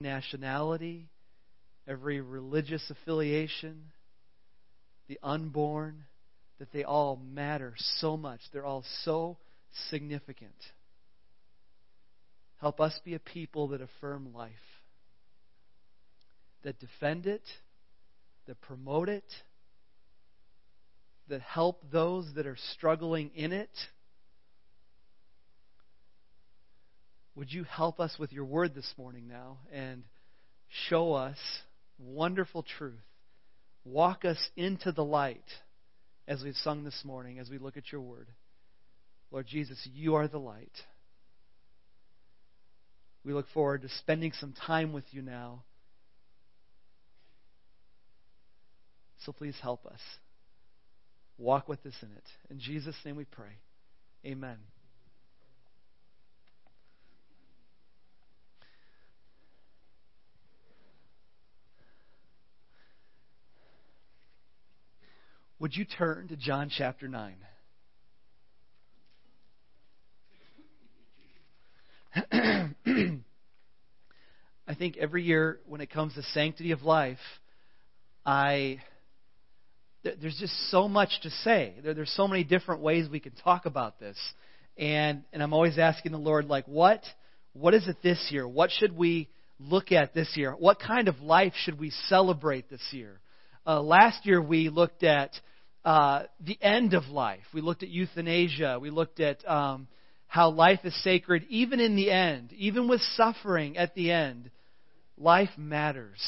nationality, every religious affiliation, the unborn, that they all matter so much. They're all so significant. Help us be a people that affirm life, that defend it, that promote it, that help those that are struggling in it. Would you help us with your word this morning now and show us wonderful truth? Walk us into the light as we've sung this morning, as we look at your word. Lord Jesus, you are the light. We look forward to spending some time with you now. So please help us. Walk with us in it. In Jesus' name we pray. Amen. Would you turn to John chapter 9? I think every year when it comes to sanctity of life, I there's just so much to say. There, there's so many different ways we can talk about this, and and I'm always asking the Lord, like, what what is it this year? What should we look at this year? What kind of life should we celebrate this year? Uh, last year we looked at uh, the end of life. We looked at euthanasia. We looked at um, how life is sacred, even in the end, even with suffering at the end. Life matters.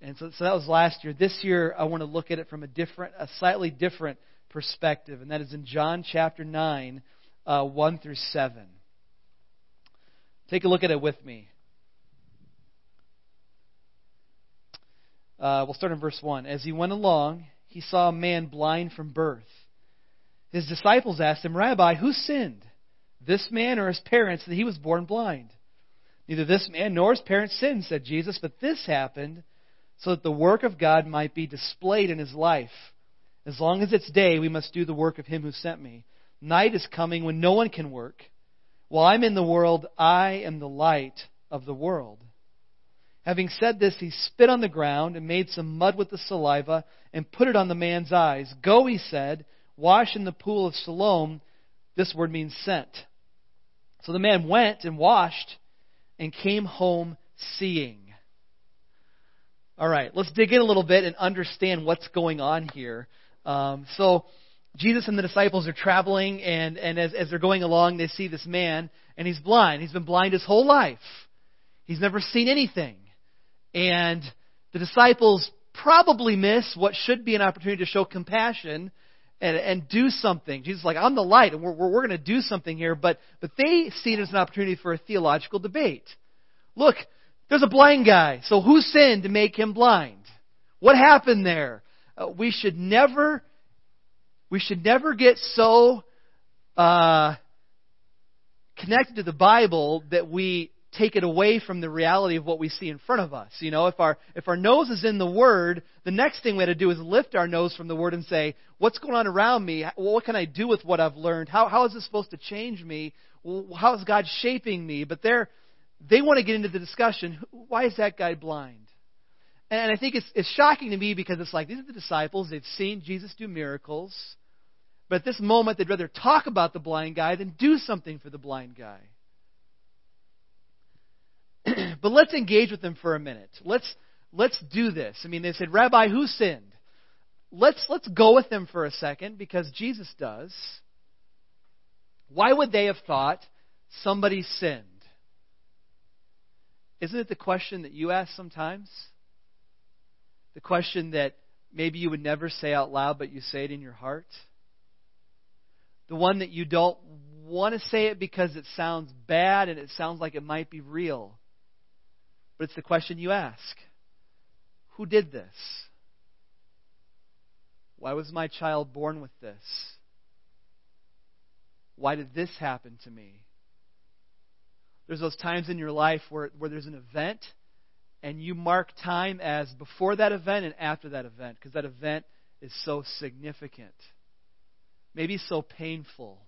And so, so that was last year. This year, I want to look at it from a different, a slightly different perspective, and that is in John chapter 9, uh, 1 through 7. Take a look at it with me. Uh, we'll start in verse 1. As he went along, he saw a man blind from birth. His disciples asked him, Rabbi, who sinned, this man or his parents, that he was born blind? Neither this man nor his parents sinned, said Jesus, but this happened so that the work of God might be displayed in his life. As long as it's day, we must do the work of him who sent me. Night is coming when no one can work. While I'm in the world, I am the light of the world. Having said this, he spit on the ground and made some mud with the saliva and put it on the man's eyes. Go, he said, wash in the pool of Siloam. This word means sent. So the man went and washed and came home seeing. All right, let's dig in a little bit and understand what's going on here. Um, so, Jesus and the disciples are traveling, and, and as, as they're going along, they see this man, and he's blind. He's been blind his whole life. He's never seen anything. And the disciples probably miss what should be an opportunity to show compassion and, and do something. Jesus is like, I'm the light, and we're, we're, we're going to do something here, but, but they see it as an opportunity for a theological debate. Look, there's a blind guy, so who sinned to make him blind? What happened there? Uh, we should never, we should never get so uh, connected to the Bible that we take it away from the reality of what we see in front of us. You know, if our if our nose is in the Word, the next thing we have to do is lift our nose from the Word and say, "What's going on around me? What can I do with what I've learned? How how is this supposed to change me? How is God shaping me?" But they're they want to get into the discussion. Why is that guy blind? And I think it's, it's shocking to me because it's like these are the disciples. They've seen Jesus do miracles. But at this moment, they'd rather talk about the blind guy than do something for the blind guy. But let's engage with them for a minute. Let's let's do this. I mean, they said, "Rabbi, who sinned?" Let's let's go with them for a second because Jesus does. Why would they have thought somebody sinned? Isn't it the question that you ask sometimes? The question that maybe you would never say out loud, but you say it in your heart? The one that you don't want to say it because it sounds bad and it sounds like it might be real. But it's the question you ask Who did this? Why was my child born with this? Why did this happen to me? There's those times in your life where, where there's an event and you mark time as before that event and after that event because that event is so significant. Maybe so painful.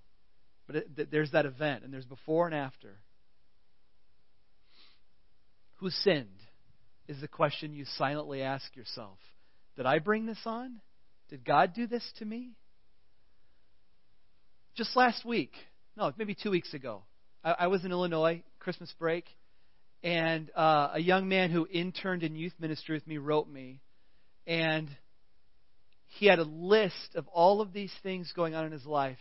But it, there's that event and there's before and after. Who sinned? Is the question you silently ask yourself. Did I bring this on? Did God do this to me? Just last week, no, maybe two weeks ago, I, I was in Illinois, Christmas break, and uh, a young man who interned in youth ministry with me wrote me, and he had a list of all of these things going on in his life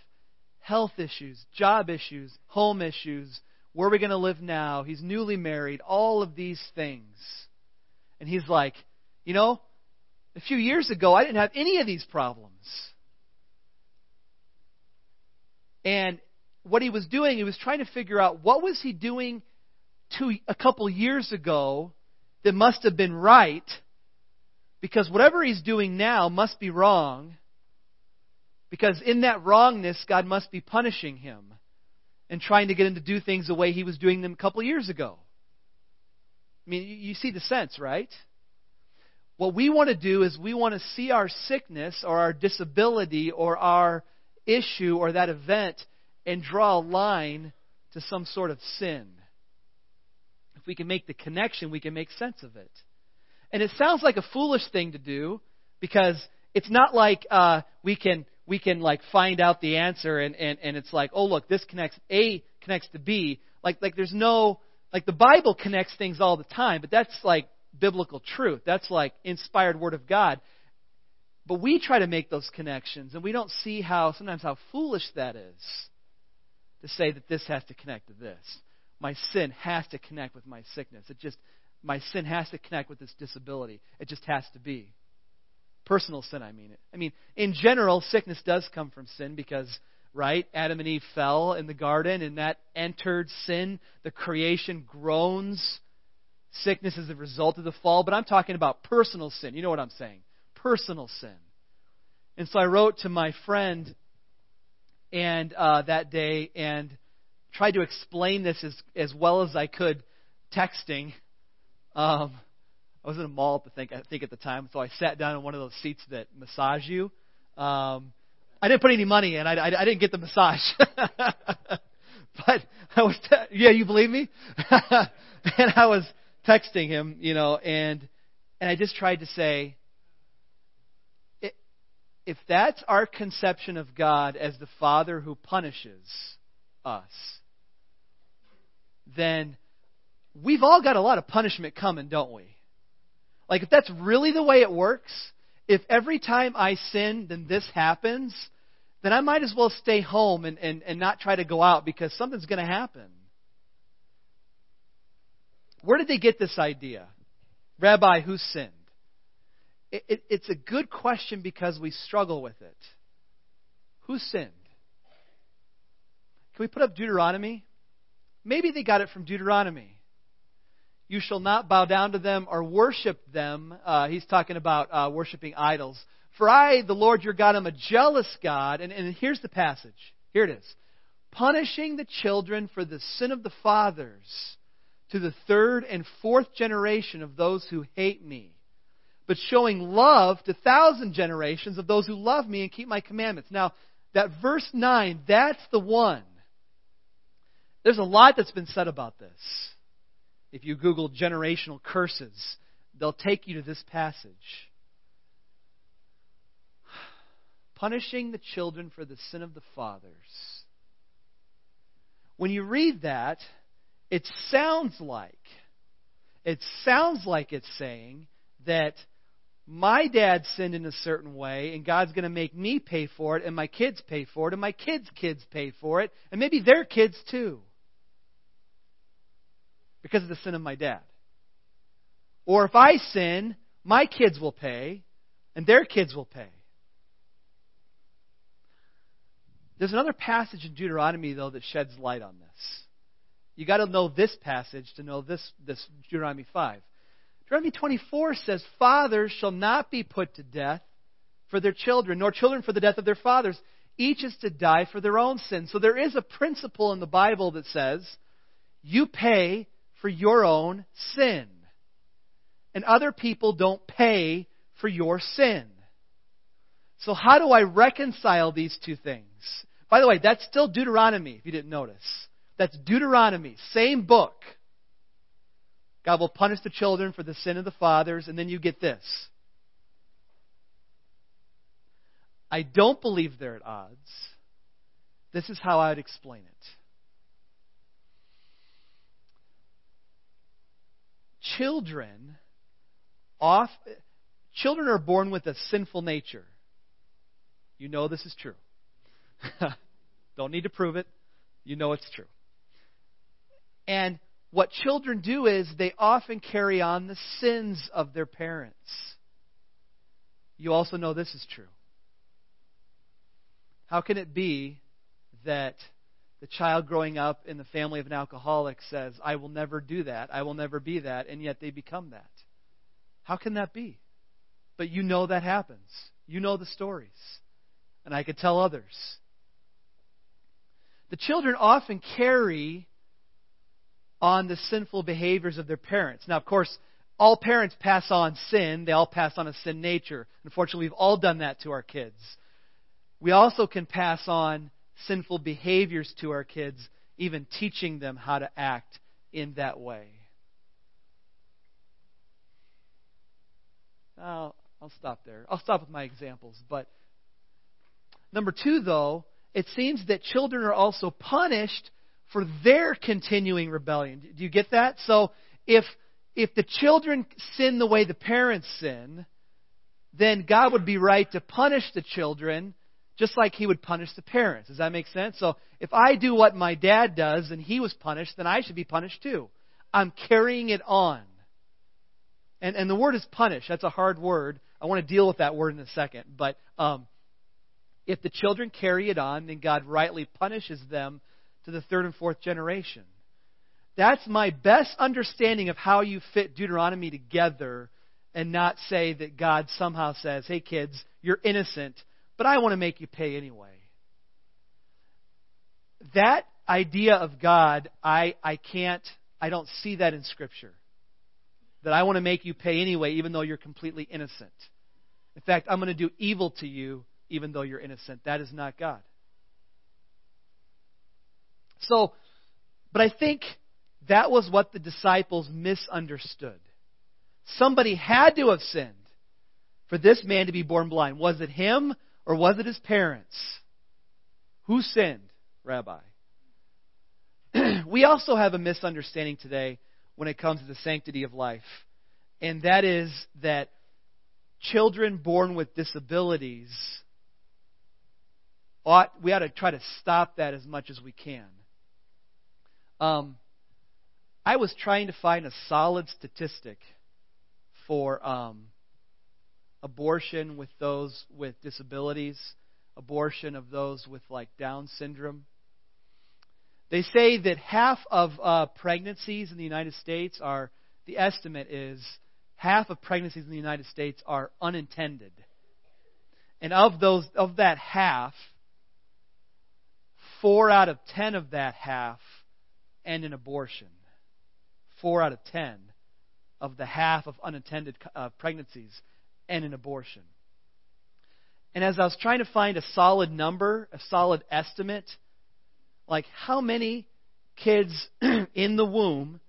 health issues, job issues, home issues, where are we going to live now? He's newly married, all of these things. And he's like, you know, a few years ago, I didn't have any of these problems. And what he was doing, he was trying to figure out what was he doing two, a couple years ago that must have been right, because whatever he's doing now must be wrong, because in that wrongness, God must be punishing him and trying to get him to do things the way he was doing them a couple years ago. I mean, you see the sense, right? What we want to do is we want to see our sickness or our disability or our issue or that event and draw a line to some sort of sin. If we can make the connection, we can make sense of it. And it sounds like a foolish thing to do because it's not like uh, we can we can like find out the answer and, and, and it's like, oh look, this connects A connects to B. Like like there's no like the Bible connects things all the time, but that's like biblical truth. That's like inspired word of God. But we try to make those connections and we don't see how sometimes how foolish that is to say that this has to connect to this. My sin has to connect with my sickness. It just my sin has to connect with this disability. It just has to be. Personal sin, I mean it. I mean, in general, sickness does come from sin because, right, Adam and Eve fell in the garden and that entered sin. The creation groans. Sickness is the result of the fall, but I'm talking about personal sin. You know what I'm saying? Personal sin. And so I wrote to my friend and uh, that day and tried to explain this as as well as I could, texting. Um, I was in a mall the think I think at the time, so I sat down in one of those seats that massage you. Um, I didn't put any money in. I, I, I didn't get the massage, but I was te- yeah, you believe me? and I was texting him, you know, and and I just tried to say, if that's our conception of God as the Father who punishes us, then we've all got a lot of punishment coming, don't we? Like, if that's really the way it works, if every time I sin, then this happens, then I might as well stay home and, and, and not try to go out because something's going to happen. Where did they get this idea? Rabbi, who sinned? It, it, it's a good question because we struggle with it. Who sinned? Can we put up Deuteronomy? Maybe they got it from Deuteronomy. You shall not bow down to them or worship them. Uh, he's talking about uh, worshiping idols. For I, the Lord your God, am a jealous God. And, and here's the passage. Here it is. Punishing the children for the sin of the fathers to the third and fourth generation of those who hate me, but showing love to thousand generations of those who love me and keep my commandments. Now, that verse 9, that's the one. There's a lot that's been said about this. If you Google generational curses, they'll take you to this passage. Punishing the children for the sin of the fathers. When you read that, it sounds like it sounds like it's saying that my dad sinned in a certain way, and God's going to make me pay for it, and my kids pay for it, and my kids' kids pay for it, and maybe their kids too because of the sin of my dad. Or if I sin, my kids will pay, and their kids will pay. There's another passage in Deuteronomy, though, that sheds light on this. You've got to know this passage to know this, this Deuteronomy 5. Deuteronomy 24 says, Fathers shall not be put to death for their children, nor children for the death of their fathers. Each is to die for their own sin. So there is a principle in the Bible that says, you pay for your own sin. And other people don't pay for your sin. So, how do I reconcile these two things? By the way, that's still Deuteronomy, if you didn't notice. That's Deuteronomy, same book. God will punish the children for the sin of the fathers, and then you get this. I don't believe they're at odds. This is how I would explain it. Children off children are born with a sinful nature. You know this is true. Don't need to prove it. You know it's true. And what children do is they often carry on the sins of their parents. You also know this is true. How can it be that the child growing up in the family of an alcoholic says, I will never do that, I will never be that, and yet they become that? How can that be? But you know that happens. You know the stories. And I could tell others. The children often carry on the sinful behaviors of their parents. Now, of course, all parents pass on sin. They all pass on a sin nature. Unfortunately, we've all done that to our kids. We also can pass on sinful behaviors to our kids, even teaching them how to act in that way. I'll, I'll stop there. I'll stop with my examples. But number two, though, it seems that children are also punished for their continuing rebellion. Do you get that? So if if the children sin the way the parents sin, then God would be right to punish the children just like he would punish the parents. Does that make sense? So if I do what my dad does and he was punished, then I should be punished too. I'm carrying it on. And and the word is punish. That's a hard word. I want to deal with that word in a second. But um, if the children carry it on, then God rightly punishes them to the third and fourth generation. That's my best understanding of how you fit Deuteronomy together and not say that God somehow says, hey, kids, you're innocent, but I want to make you pay anyway. That idea of God, I, I can't, I don't see that in Scripture. That I want to make you pay anyway, even though you're completely innocent. In fact, I'm going to do evil to you, even though you're innocent. That is not God. So, but I think that was what the disciples misunderstood. Somebody had to have sinned for this man to be born blind. Was it him or was it his parents? Who sinned, Rabbi? we also have a misunderstanding today when it comes to the sanctity of life, and that is that children born with disabilities ought we ought to try to stop that as much as we can. Um, I was trying to find a solid statistic for um, abortion with those with disabilities, abortion of those with like Down syndrome. They say that half of uh, pregnancies in the United States are, the estimate is, half of pregnancies in the United States are unintended. And of those, of that half, four out of ten of that half end in abortion. Four out of ten of the half of unintended uh, pregnancies end an abortion. And as I was trying to find a solid number, a solid estimate, like how many kids in the womb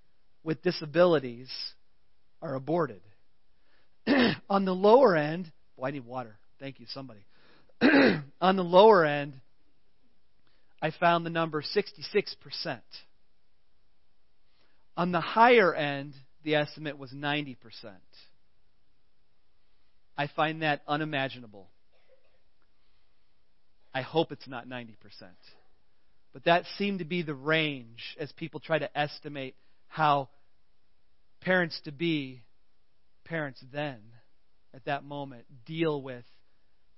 with disabilities are aborted? On the lower end, boy, I need water. Thank you, somebody. On the lower end, I found the number 66%. On the higher end, the estimate was 90%. I find that unimaginable. I hope it's not 90%. But that seemed to be the range as people try to estimate how parents to be, parents then, at that moment, deal with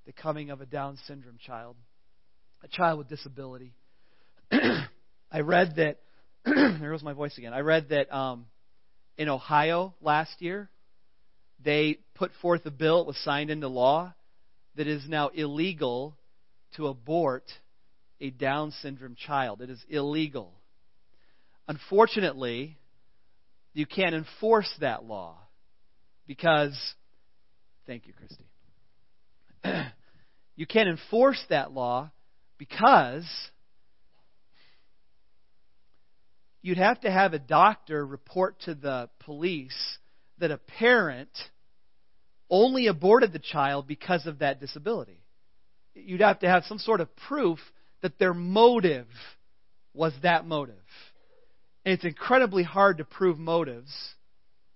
the coming of a Down syndrome child, a child with disability. I read that there goes my voice again. I read that um, in Ohio last year, they put forth a bill, it was signed into law, that is now illegal to abort a Down syndrome child. It is illegal. Unfortunately, you can't enforce that law because, thank you, Christy. you can't enforce that law because you'd have to have a doctor report to the police that a parent only aborted the child because of that disability. You'd have to have some sort of proof that their motive was that motive. And it's incredibly hard to prove motives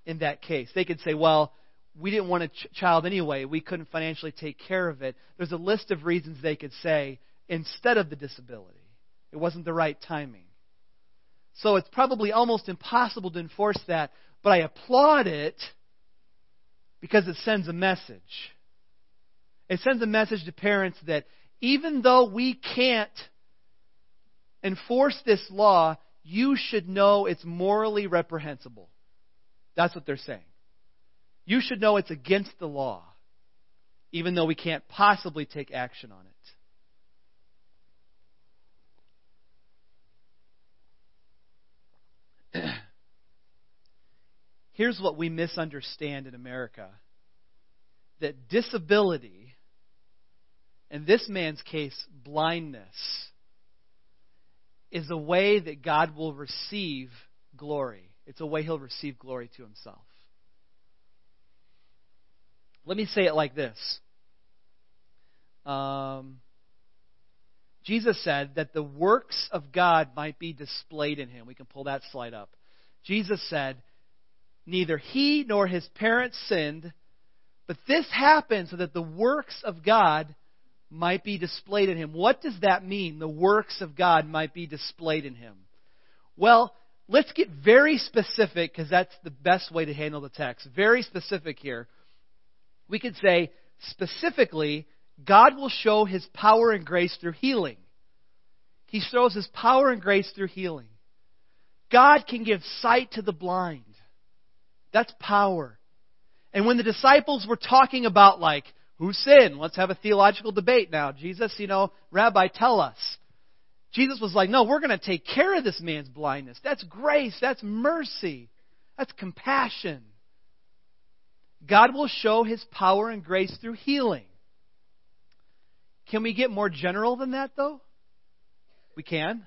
in that case. They could say, well, we didn't want a ch- child anyway. We couldn't financially take care of it. There's a list of reasons they could say instead of the disability. It wasn't the right timing. So it's probably almost impossible to enforce that, but I applaud it because it sends a message. It sends a message to parents that even though we can't enforce this law, you should know it's morally reprehensible. That's what they're saying. You should know it's against the law, even though we can't possibly take action on it. Here's what we misunderstand in America that disability, in this man's case, blindness, is a way that God will receive glory. It's a way he'll receive glory to himself. Let me say it like this um, Jesus said that the works of God might be displayed in him. We can pull that slide up. Jesus said, Neither he nor his parents sinned, but this happened so that the works of God might be displayed in him. What does that mean? The works of God might be displayed in him. Well, let's get very specific because that's the best way to handle the text. Very specific here we could say specifically, God will show his power and grace through healing. He shows his power and grace through healing. God can give sight to the blind. That's power. And when the disciples were talking about, like, who sinned? Let's have a theological debate now. Jesus, you know, Rabbi, tell us. Jesus was like, no, we're going to take care of this man's blindness. That's grace. That's mercy. That's compassion. God will show his power and grace through healing. Can we get more general than that, though? We can.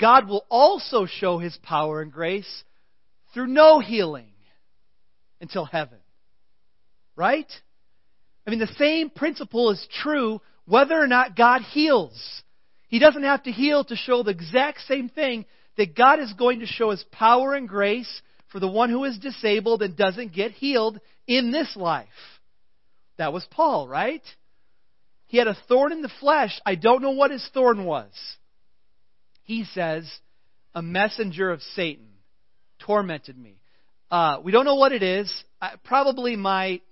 God will also show his power and grace through no healing until heaven. Right? I mean, the same principle is true whether or not God heals. He doesn't have to heal to show the exact same thing that God is going to show his power and grace for the one who is disabled and doesn't get healed in this life. That was Paul, right? He had a thorn in the flesh. I don't know what his thorn was. He says, a messenger of Satan tormented me. Uh, we don't know what it is. I, probably my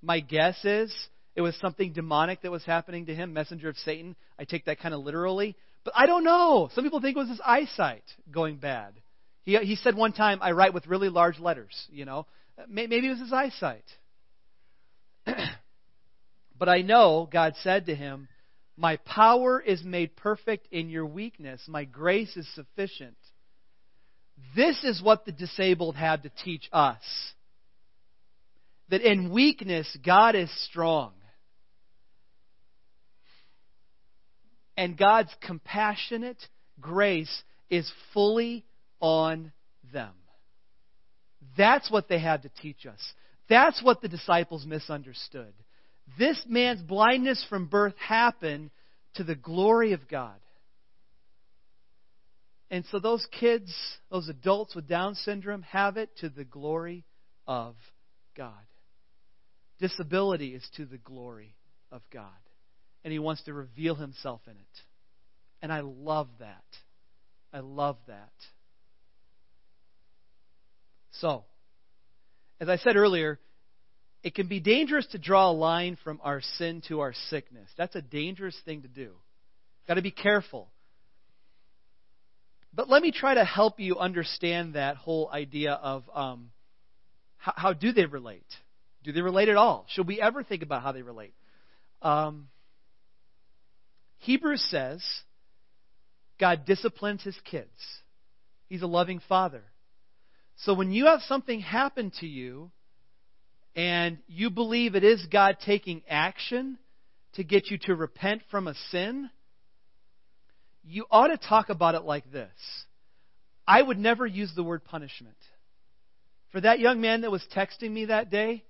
my guess is it was something demonic that was happening to him, messenger of Satan. I take that kind of literally, but I don't know. Some people think it was his eyesight going bad. He, he said one time, I write with really large letters, you know. Maybe it was his eyesight. but I know God said to him, My power is made perfect in your weakness. My grace is sufficient. This is what the disabled have to teach us. That in weakness, God is strong. And God's compassionate grace is fully on them. That's what they had to teach us. That's what the disciples misunderstood. This man's blindness from birth happened to the glory of God. And so those kids, those adults with Down syndrome, have it to the glory of God. Disability is to the glory of God. And He wants to reveal Himself in it. And I love that. I love that. So, as I said earlier, it can be dangerous to draw a line from our sin to our sickness. That's a dangerous thing to do. Got to be careful. But let me try to help you understand that whole idea of um, how, how, do they relate? Do they relate at all? Should we ever think about how they relate? Um, Hebrews says God disciplines his kids. He's a loving father. So when you have something happen to you and you believe it is God taking action to get you to repent from a sin, you ought to talk about it like this I would never use the word punishment. For that young man that was texting me that day,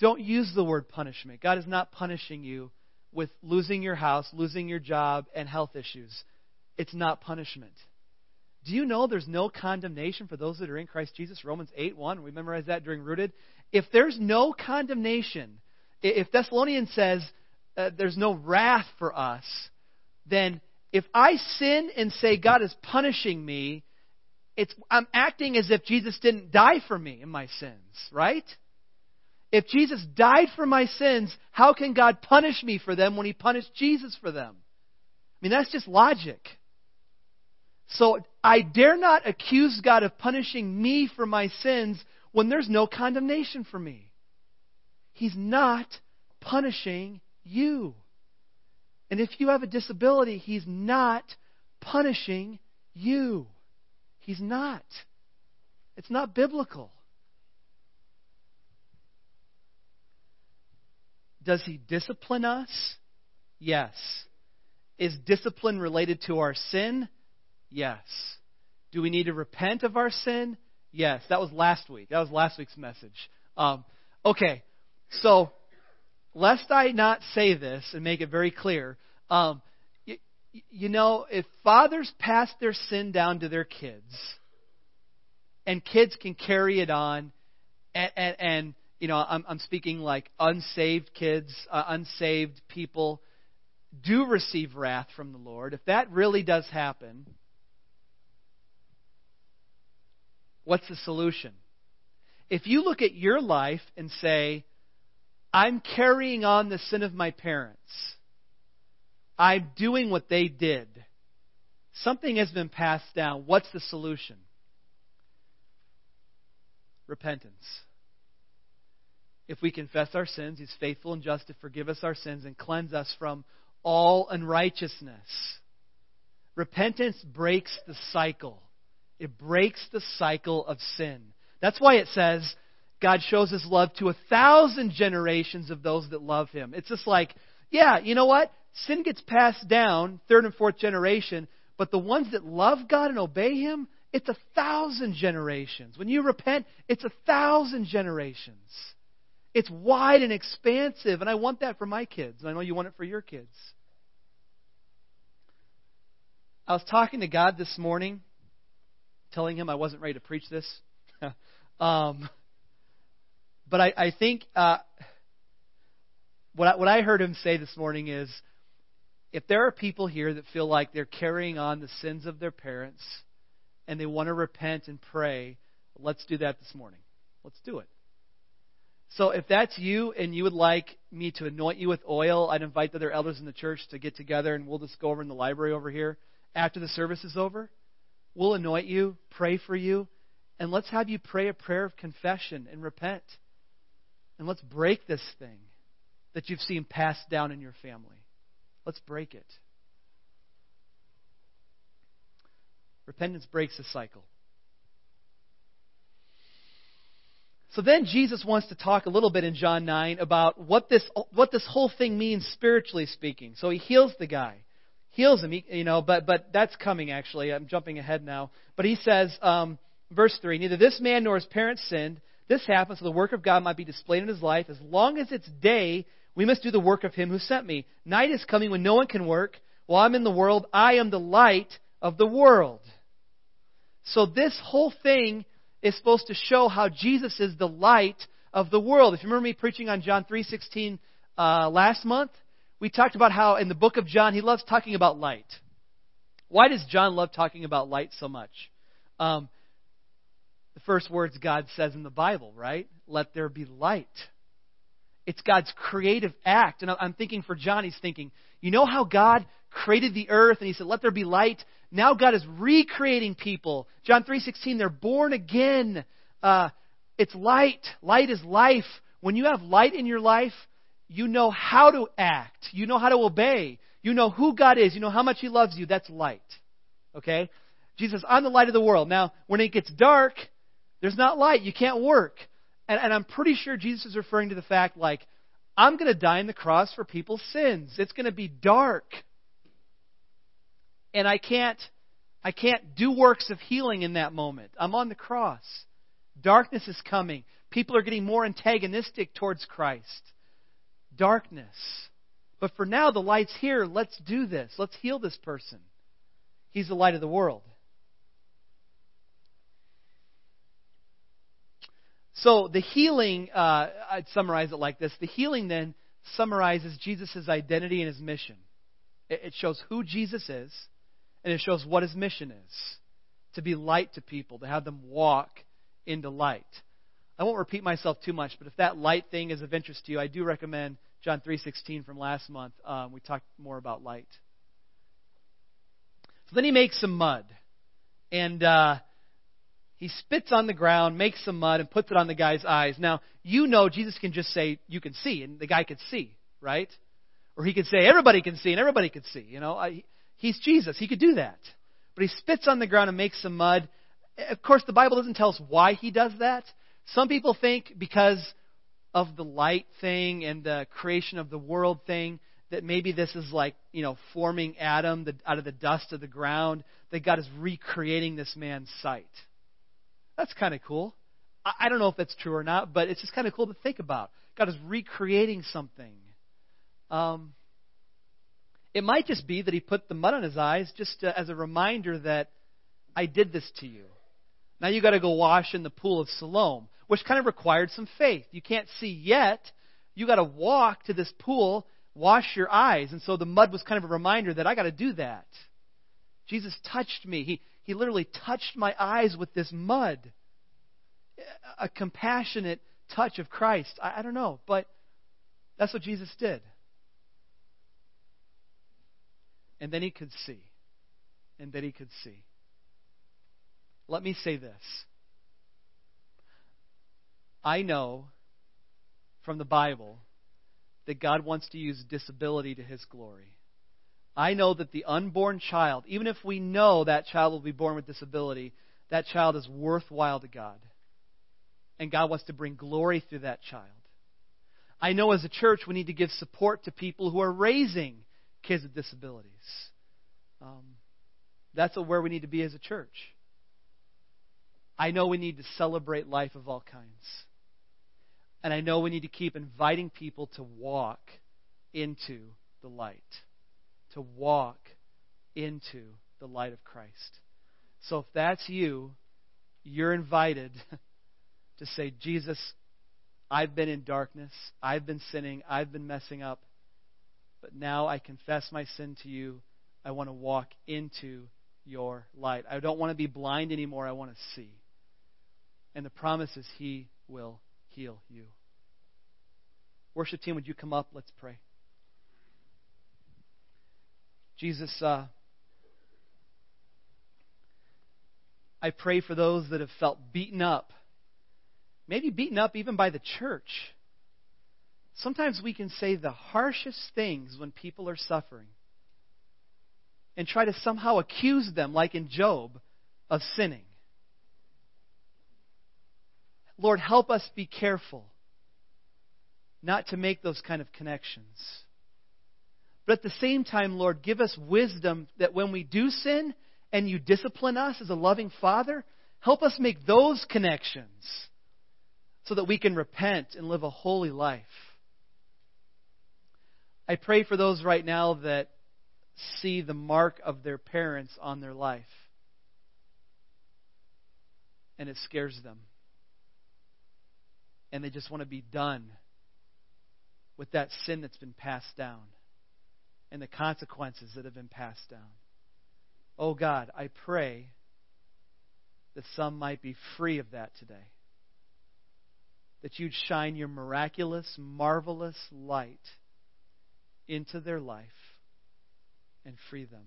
don't use the word punishment. God is not punishing you with losing your house, losing your job, and health issues. It's not punishment. Do you know there's no condemnation for those that are in Christ Jesus? Romans 8 1. We memorized that during Rooted. If there's no condemnation, if Thessalonians says uh, there's no wrath for us, then if I sin and say God is punishing me, it's, I'm acting as if Jesus didn't die for me in my sins, right? If Jesus died for my sins, how can God punish me for them when he punished Jesus for them? I mean, that's just logic. So I dare not accuse God of punishing me for my sins when there's no condemnation for me. He's not punishing you. And if you have a disability, He's not punishing you. He's not. It's not biblical. Does He discipline us? Yes. Is discipline related to our sin? Yes. Do we need to repent of our sin? Yes. That was last week. That was last week's message. Um, okay. So, lest I not say this and make it very clear, um, you, you know, if fathers pass their sin down to their kids, and kids can carry it on, and, and, and you know, I'm, I'm speaking like unsaved kids, uh, unsaved people do receive wrath from the Lord. If that really does happen, what's the solution? If you look at your life and say, I'm carrying on the sin of my parents, I'm doing what they did, something has been passed down, what's the solution? Repentance. If we confess our sins, He's faithful and just to forgive us our sins and cleanse us from all unrighteousness. Repentance breaks the cycle. It breaks the cycle of sin. That's why it says God shows his love to a thousand generations of those that love him. It's just like, yeah, you know what? Sin gets passed down, third and fourth generation, but the ones that love God and obey him, it's a thousand generations. When you repent, it's a thousand generations. It's wide and expansive, and I want that for my kids, and I know you want it for your kids. I was talking to God this morning, telling him I wasn't ready to preach this. um, but I, I think uh, what, I, what I heard him say this morning is if there are people here that feel like they're carrying on the sins of their parents and they want to repent and pray, let's do that this morning. Let's do it. So if that's you and you would like me to anoint you with oil, I'd invite the other elders in the church to get together and we'll just go over in the library over here after the service is over. We'll anoint you, pray for you, and let's have you pray a prayer of confession and repent. And let's break this thing that you've seen passed down in your family. Let's break it. Repentance breaks the cycle. So then Jesus wants to talk a little bit in John 9 about what this, what this whole thing means spiritually speaking. So he heals the guy. Heals him, you know, but, but that's coming actually. I'm jumping ahead now. But he says, um, verse 3 Neither this man nor his parents sinned. This happened so the work of God might be displayed in his life. As long as it's day, we must do the work of him who sent me. Night is coming when no one can work. While I'm in the world, I am the light of the world. So this whole thing is supposed to show how Jesus is the light of the world. If you remember me preaching on John 3:16 uh, last month, we talked about how in the book of John he loves talking about light. Why does John love talking about light so much? Um, the first words God says in the Bible, right? Let there be light. It's God's creative act. And I'm thinking for John, he's thinking, you know how God created the earth and he said, let there be light? Now God is recreating people. John 3.16, they're born again. Uh, it's light. Light is life. When you have light in your life, you know how to act. You know how to obey. You know who God is. You know how much He loves you. That's light. Okay? Jesus, I'm the light of the world. Now, when it gets dark, there's not light. You can't work. And, and I'm pretty sure Jesus is referring to the fact, like, I'm going to die on the cross for people's sins. It's going to be dark. And I can't I can't do works of healing in that moment. I'm on the cross. Darkness is coming. People are getting more antagonistic towards Christ. Darkness. But for now, the light's here. Let's do this. Let's heal this person. He's the light of the world. So the healing, uh, I'd summarize it like this. The healing then summarizes Jesus' identity and his mission. It shows who Jesus is, and it shows what his mission is to be light to people, to have them walk into light. I won't repeat myself too much, but if that light thing is of interest to you, I do recommend John 3:16 from last month. Um, we talked more about light. So then he makes some mud, and uh, he spits on the ground, makes some mud, and puts it on the guy's eyes. Now you know Jesus can just say, "You can see," and the guy could see, right? Or he could say, "Everybody can see," and everybody could see. You know, I, he's Jesus. He could do that. But he spits on the ground and makes some mud. Of course, the Bible doesn't tell us why he does that. Some people think because of the light thing and the creation of the world thing that maybe this is like, you know, forming Adam the, out of the dust of the ground, that God is recreating this man's sight. That's kind of cool. I, I don't know if that's true or not, but it's just kind of cool to think about. God is recreating something. Um, it might just be that he put the mud on his eyes just to, as a reminder that I did this to you. Now you got to go wash in the pool of Siloam which kind of required some faith. You can't see yet. You got to walk to this pool, wash your eyes. And so the mud was kind of a reminder that I got to do that. Jesus touched me. He, he literally touched my eyes with this mud. A compassionate touch of Christ. I, I don't know, but that's what Jesus did. And then he could see. And then he could see. Let me say this I know from the Bible that God wants to use disability to his glory. I know that the unborn child, even if we know that child will be born with disability, that child is worthwhile to God. And God wants to bring glory through that child. I know as a church we need to give support to people who are raising kids with disabilities. Um, that's where we need to be as a church. I know we need to celebrate life of all kinds. And I know we need to keep inviting people to walk into the light, to walk into the light of Christ. So if that's you, you're invited to say, Jesus, I've been in darkness, I've been sinning, I've been messing up, but now I confess my sin to you. I want to walk into your light. I don't want to be blind anymore. I want to see. And the promise is He will heal you. Worship team, would you come up? Let's pray. Jesus, uh, I pray for those that have felt beaten up, maybe beaten up even by the church. Sometimes we can say the harshest things when people are suffering and try to somehow accuse them, like in Job, of sinning. Lord, help us be careful not to make those kind of connections. But at the same time, Lord, give us wisdom that when we do sin and you discipline us as a loving Father, help us make those connections so that we can repent and live a holy life. I pray for those right now that see the mark of their parents on their life. And it scares them and they just want to be done with that sin that's been passed down and the consequences that have been passed down. Oh God, I pray that some might be free of that today. That you'd shine your miraculous, marvelous light into their life and free them.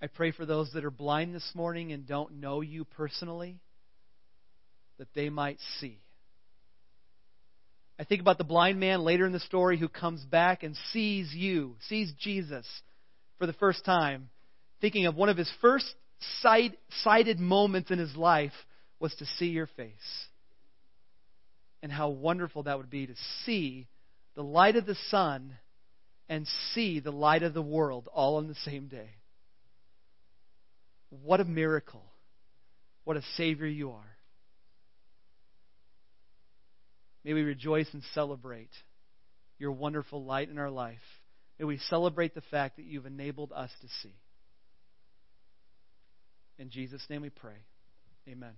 I pray for those that are blind this morning and don't know you personally that they might see. I think about the blind man later in the story who comes back and sees you, sees Jesus for the first time, thinking of one of his first sight, sighted moments in his life was to see your face. And how wonderful that would be to see the light of the sun and see the light of the world all on the same day. What a miracle. What a Savior you are. May we rejoice and celebrate your wonderful light in our life. May we celebrate the fact that you've enabled us to see. In Jesus' name we pray. Amen.